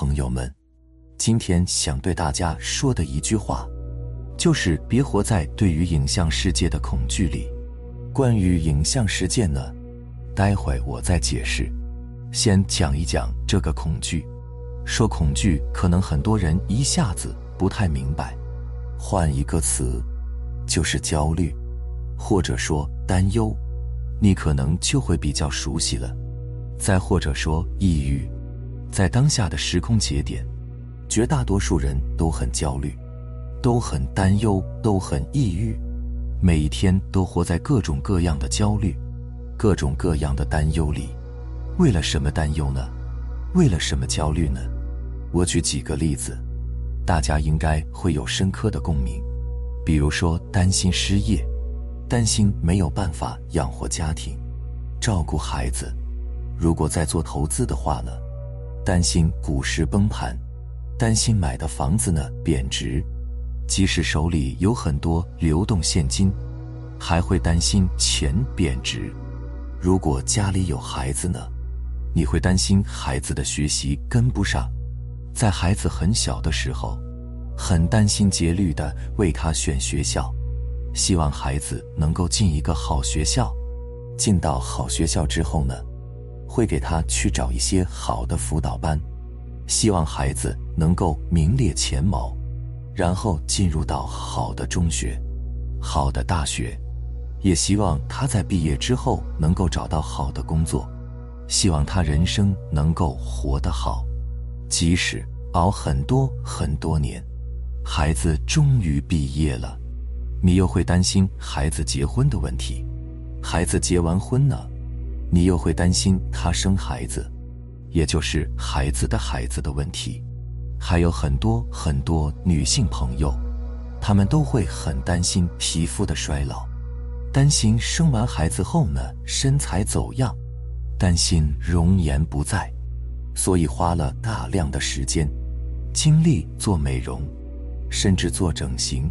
朋友们，今天想对大家说的一句话，就是别活在对于影像世界的恐惧里。关于影像世界呢，待会我再解释。先讲一讲这个恐惧。说恐惧，可能很多人一下子不太明白。换一个词，就是焦虑，或者说担忧，你可能就会比较熟悉了。再或者说抑郁。在当下的时空节点，绝大多数人都很焦虑，都很担忧，都很抑郁，每一天都活在各种各样的焦虑、各种各样的担忧里。为了什么担忧呢？为了什么焦虑呢？我举几个例子，大家应该会有深刻的共鸣。比如说，担心失业，担心没有办法养活家庭、照顾孩子；如果在做投资的话呢？担心股市崩盘，担心买的房子呢贬值，即使手里有很多流动现金，还会担心钱贬值。如果家里有孩子呢，你会担心孩子的学习跟不上，在孩子很小的时候，很担心竭虑的为他选学校，希望孩子能够进一个好学校。进到好学校之后呢？会给他去找一些好的辅导班，希望孩子能够名列前茅，然后进入到好的中学、好的大学，也希望他在毕业之后能够找到好的工作，希望他人生能够活得好。即使熬很多很多年，孩子终于毕业了，你又会担心孩子结婚的问题。孩子结完婚呢？你又会担心他生孩子，也就是孩子的孩子的问题，还有很多很多女性朋友，她们都会很担心皮肤的衰老，担心生完孩子后呢身材走样，担心容颜不在，所以花了大量的时间、精力做美容，甚至做整形。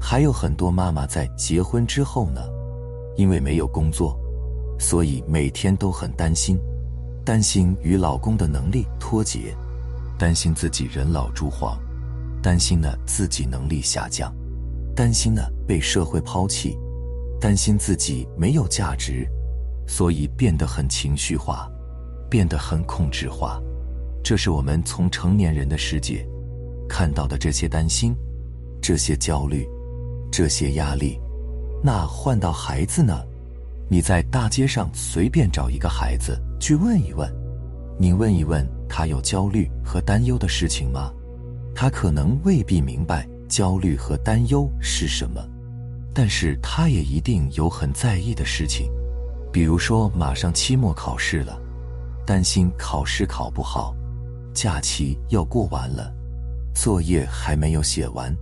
还有很多妈妈在结婚之后呢，因为没有工作。所以每天都很担心，担心与老公的能力脱节，担心自己人老珠黄，担心呢自己能力下降，担心呢被社会抛弃，担心自己没有价值，所以变得很情绪化，变得很控制化。这是我们从成年人的世界看到的这些担心、这些焦虑、这些压力。那换到孩子呢？你在大街上随便找一个孩子去问一问，你问一问他有焦虑和担忧的事情吗？他可能未必明白焦虑和担忧是什么，但是他也一定有很在意的事情，比如说马上期末考试了，担心考试考不好，假期要过完了，作业还没有写完，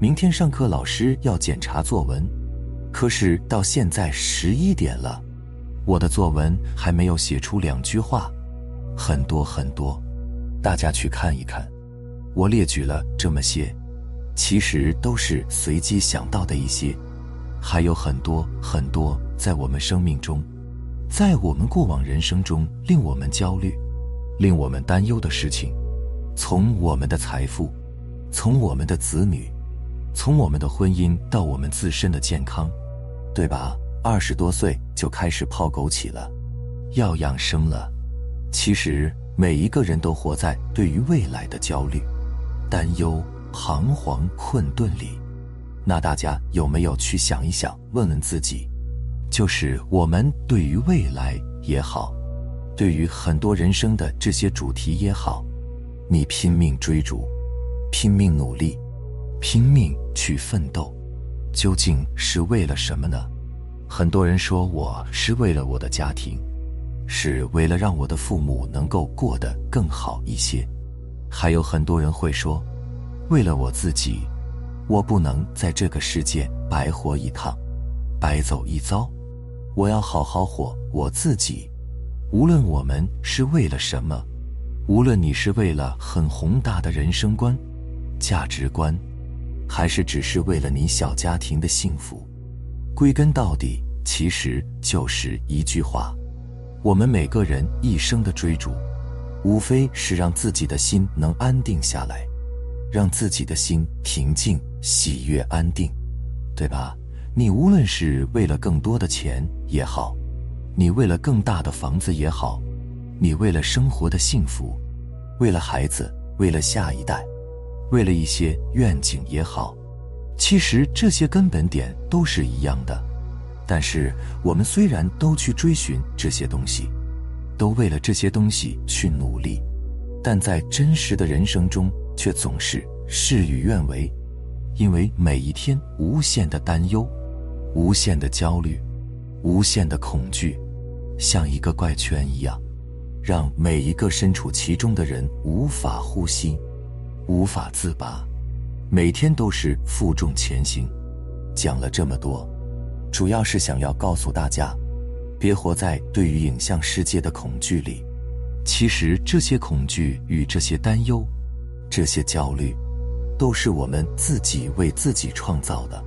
明天上课老师要检查作文。可是到现在十一点了，我的作文还没有写出两句话，很多很多，大家去看一看。我列举了这么些，其实都是随机想到的一些，还有很多很多在我们生命中，在我们过往人生中令我们焦虑、令我们担忧的事情，从我们的财富，从我们的子女。从我们的婚姻到我们自身的健康，对吧？二十多岁就开始泡枸杞了，要养生了。其实每一个人都活在对于未来的焦虑、担忧、彷徨、困顿里。那大家有没有去想一想，问问自己，就是我们对于未来也好，对于很多人生的这些主题也好，你拼命追逐，拼命努力。拼命去奋斗，究竟是为了什么呢？很多人说我是为了我的家庭，是为了让我的父母能够过得更好一些。还有很多人会说，为了我自己，我不能在这个世界白活一趟，白走一遭，我要好好活我自己。无论我们是为了什么，无论你是为了很宏大的人生观、价值观。还是只是为了你小家庭的幸福，归根到底，其实就是一句话：我们每个人一生的追逐，无非是让自己的心能安定下来，让自己的心平静、喜悦、安定，对吧？你无论是为了更多的钱也好，你为了更大的房子也好，你为了生活的幸福，为了孩子，为了下一代，为了一些愿景也好，其实这些根本点都是一样的。但是我们虽然都去追寻这些东西。都为了这些东西去努力，但在真实的人生中却总是事与愿违，因为每一天无限的担忧、无限的焦虑、无限的恐惧，像一个怪圈一样，让每一个身处其中的人无法呼吸、无法自拔，每天都是负重前行。讲了这么多，主要是想要告诉大家。别活在对于影像世界的恐惧里，其实这些恐惧与这些担忧、这些焦虑，都是我们自己为自己创造的。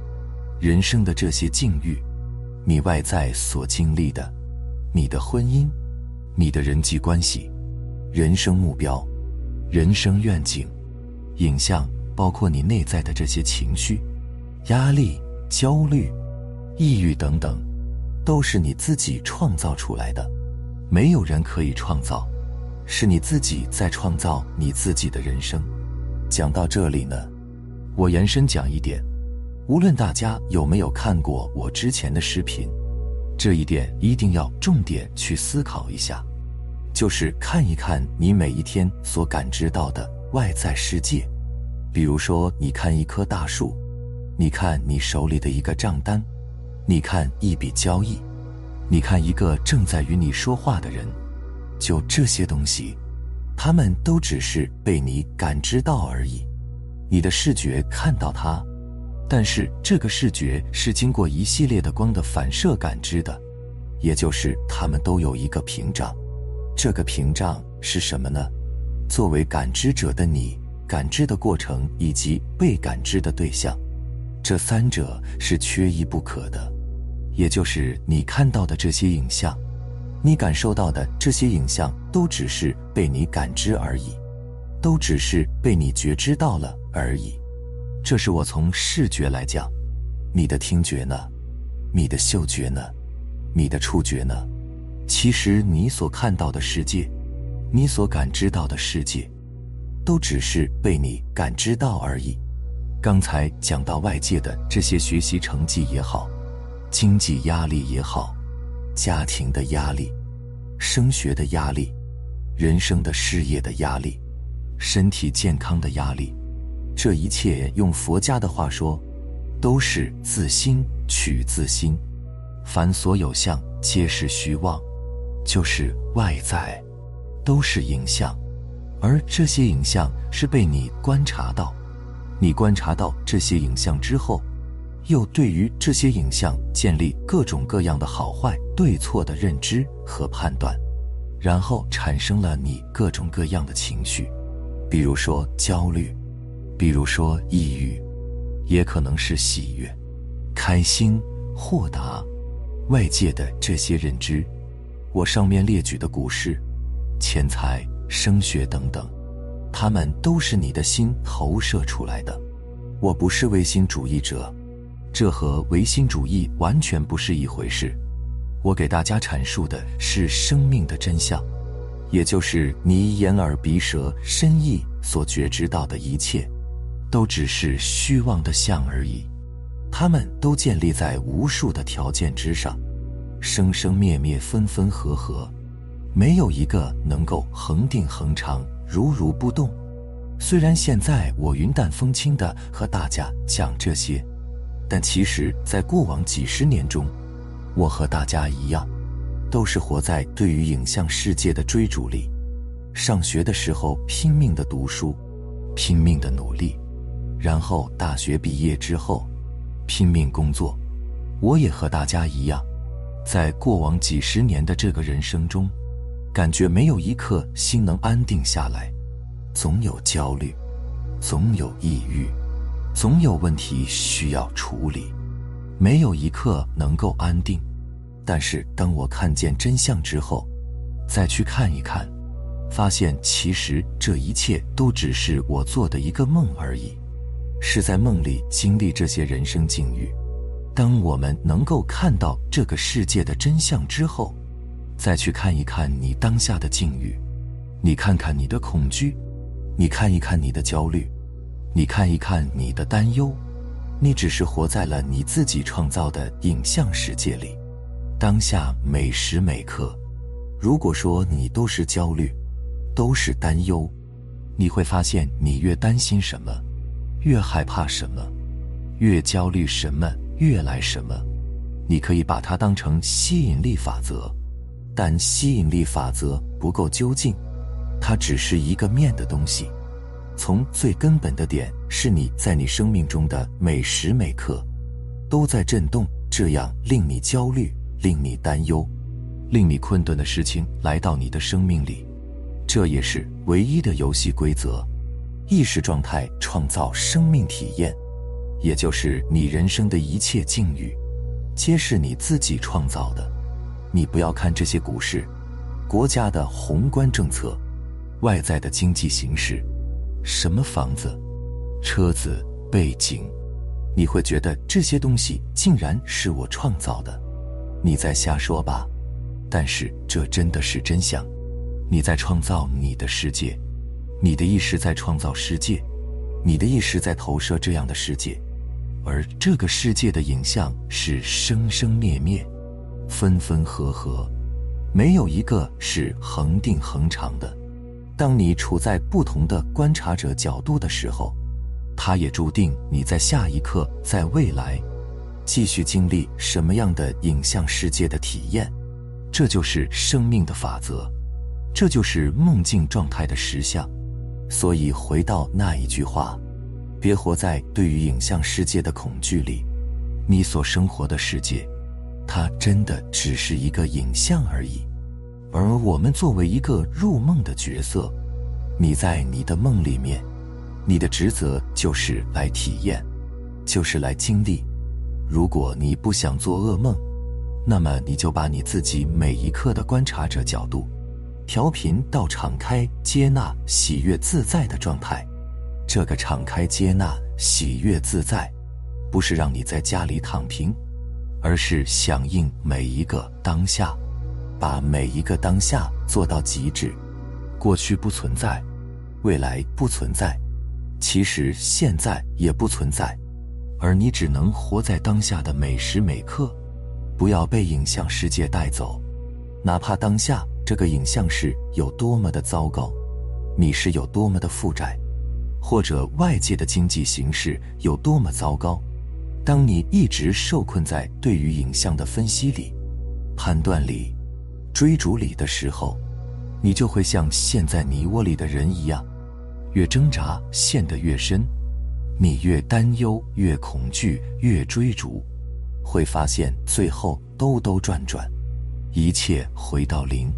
人生的这些境遇，你外在所经历的，你的婚姻、你的人际关系、人生目标、人生愿景、影像，包括你内在的这些情绪、压力、焦虑、抑郁等等。都是你自己创造出来的，没有人可以创造，是你自己在创造你自己的人生。讲到这里呢，我延伸讲一点，无论大家有没有看过我之前的视频，这一点一定要重点去思考一下，就是看一看你每一天所感知到的外在世界，比如说你看一棵大树，你看你手里的一个账单。你看一笔交易，你看一个正在与你说话的人，就这些东西，他们都只是被你感知到而已。你的视觉看到它，但是这个视觉是经过一系列的光的反射感知的，也就是他们都有一个屏障。这个屏障是什么呢？作为感知者的你，感知的过程以及被感知的对象。这三者是缺一不可的，也就是你看到的这些影像，你感受到的这些影像，都只是被你感知而已，都只是被你觉知到了而已。这是我从视觉来讲，你的听觉呢？你的嗅觉呢？你的触觉呢？其实你所看到的世界，你所感知到的世界，都只是被你感知到而已。刚才讲到外界的这些学习成绩也好，经济压力也好，家庭的压力，升学的压力，人生的事业的压力，身体健康的压力，这一切用佛家的话说，都是自心取自心，凡所有相皆是虚妄，就是外在，都是影像，而这些影像是被你观察到。你观察到这些影像之后，又对于这些影像建立各种各样的好坏、对错的认知和判断，然后产生了你各种各样的情绪，比如说焦虑，比如说抑郁，也可能是喜悦、开心、豁达。外界的这些认知，我上面列举的股市、钱财、升学等等。他们都是你的心投射出来的。我不是唯心主义者，这和唯心主义完全不是一回事。我给大家阐述的是生命的真相，也就是你眼耳鼻舌身意所觉知到的一切，都只是虚妄的相而已。他们都建立在无数的条件之上，生生灭灭，分分合合，没有一个能够恒定恒长。如如不动。虽然现在我云淡风轻的和大家讲这些，但其实，在过往几十年中，我和大家一样，都是活在对于影像世界的追逐里。上学的时候拼命的读书，拼命的努力，然后大学毕业之后，拼命工作。我也和大家一样，在过往几十年的这个人生中。感觉没有一刻心能安定下来，总有焦虑，总有抑郁，总有问题需要处理，没有一刻能够安定。但是当我看见真相之后，再去看一看，发现其实这一切都只是我做的一个梦而已，是在梦里经历这些人生境遇。当我们能够看到这个世界的真相之后，再去看一看你当下的境遇，你看看你的恐惧，你看一看你的焦虑，你看一看你的担忧，你只是活在了你自己创造的影像世界里。当下每时每刻，如果说你都是焦虑，都是担忧，你会发现你越担心什么，越害怕什么，越焦虑什么。越来什么，你可以把它当成吸引力法则，但吸引力法则不够究竟，它只是一个面的东西。从最根本的点，是你在你生命中的每时每刻都在震动，这样令你焦虑、令你担忧、令你困顿的事情来到你的生命里，这也是唯一的游戏规则。意识状态创造生命体验。也就是你人生的一切境遇，皆是你自己创造的。你不要看这些股市、国家的宏观政策、外在的经济形势、什么房子、车子、背景，你会觉得这些东西竟然是我创造的。你在瞎说吧？但是这真的是真相。你在创造你的世界，你的意识在创造世界，你的意识在投射这样的世界。而这个世界的影像是生生灭灭、分分合合，没有一个是恒定恒长的。当你处在不同的观察者角度的时候，它也注定你在下一刻、在未来，继续经历什么样的影像世界的体验。这就是生命的法则，这就是梦境状态的实相。所以，回到那一句话。别活在对于影像世界的恐惧里，你所生活的世界，它真的只是一个影像而已。而我们作为一个入梦的角色，你在你的梦里面，你的职责就是来体验，就是来经历。如果你不想做噩梦，那么你就把你自己每一刻的观察者角度调频到敞开、接纳、喜悦、自在的状态。这个敞开、接纳、喜悦、自在，不是让你在家里躺平，而是响应每一个当下，把每一个当下做到极致。过去不存在，未来不存在，其实现在也不存在，而你只能活在当下的每时每刻，不要被影像世界带走，哪怕当下这个影像是有多么的糟糕，你是有多么的负债。或者外界的经济形势有多么糟糕，当你一直受困在对于影像的分析里、判断里、追逐里的时候，你就会像陷在泥窝里的人一样，越挣扎陷得越深，你越担忧、越恐惧、越追逐，会发现最后兜兜转转，一切回到零，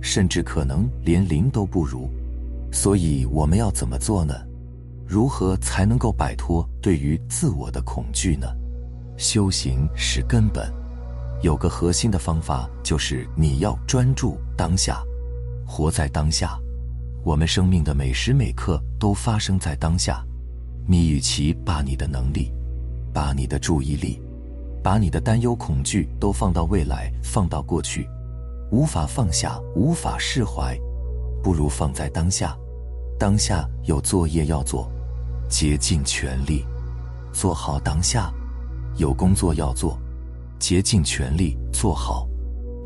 甚至可能连零都不如。所以我们要怎么做呢？如何才能够摆脱对于自我的恐惧呢？修行是根本，有个核心的方法就是你要专注当下，活在当下。我们生命的每时每刻都发生在当下。你与其把你的能力、把你的注意力、把你的担忧、恐惧都放到未来、放到过去，无法放下、无法释怀，不如放在当下。当下有作业要做。竭尽全力做好当下，有工作要做，竭尽全力做好，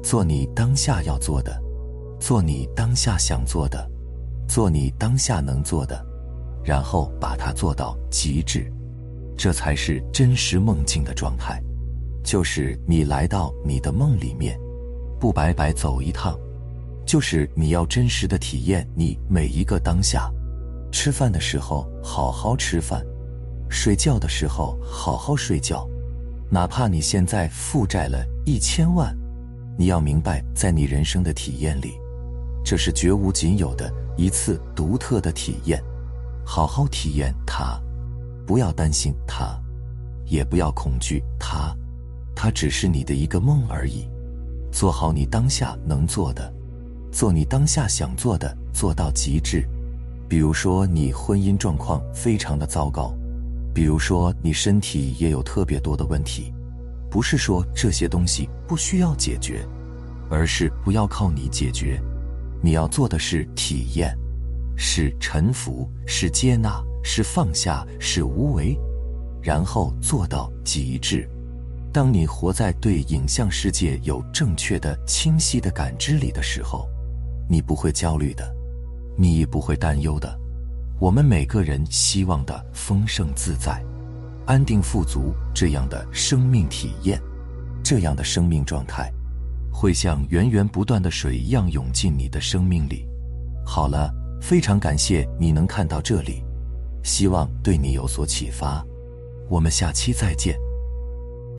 做你当下要做的，做你当下想做的，做你当下能做的，然后把它做到极致，这才是真实梦境的状态。就是你来到你的梦里面，不白白走一趟，就是你要真实的体验你每一个当下。吃饭的时候好好吃饭，睡觉的时候好好睡觉，哪怕你现在负债了一千万，你要明白，在你人生的体验里，这是绝无仅有的一次独特的体验。好好体验它，不要担心它，也不要恐惧它，它只是你的一个梦而已。做好你当下能做的，做你当下想做的。做到极致。比如说，你婚姻状况非常的糟糕，比如说你身体也有特别多的问题，不是说这些东西不需要解决，而是不要靠你解决，你要做的是体验，是臣服，是接纳，是放下，是无为，然后做到极致。当你活在对影像世界有正确的、清晰的感知里的时候，你不会焦虑的。你也不会担忧的。我们每个人希望的丰盛自在、安定富足这样的生命体验，这样的生命状态，会像源源不断的水一样涌进你的生命里。好了，非常感谢你能看到这里，希望对你有所启发。我们下期再见。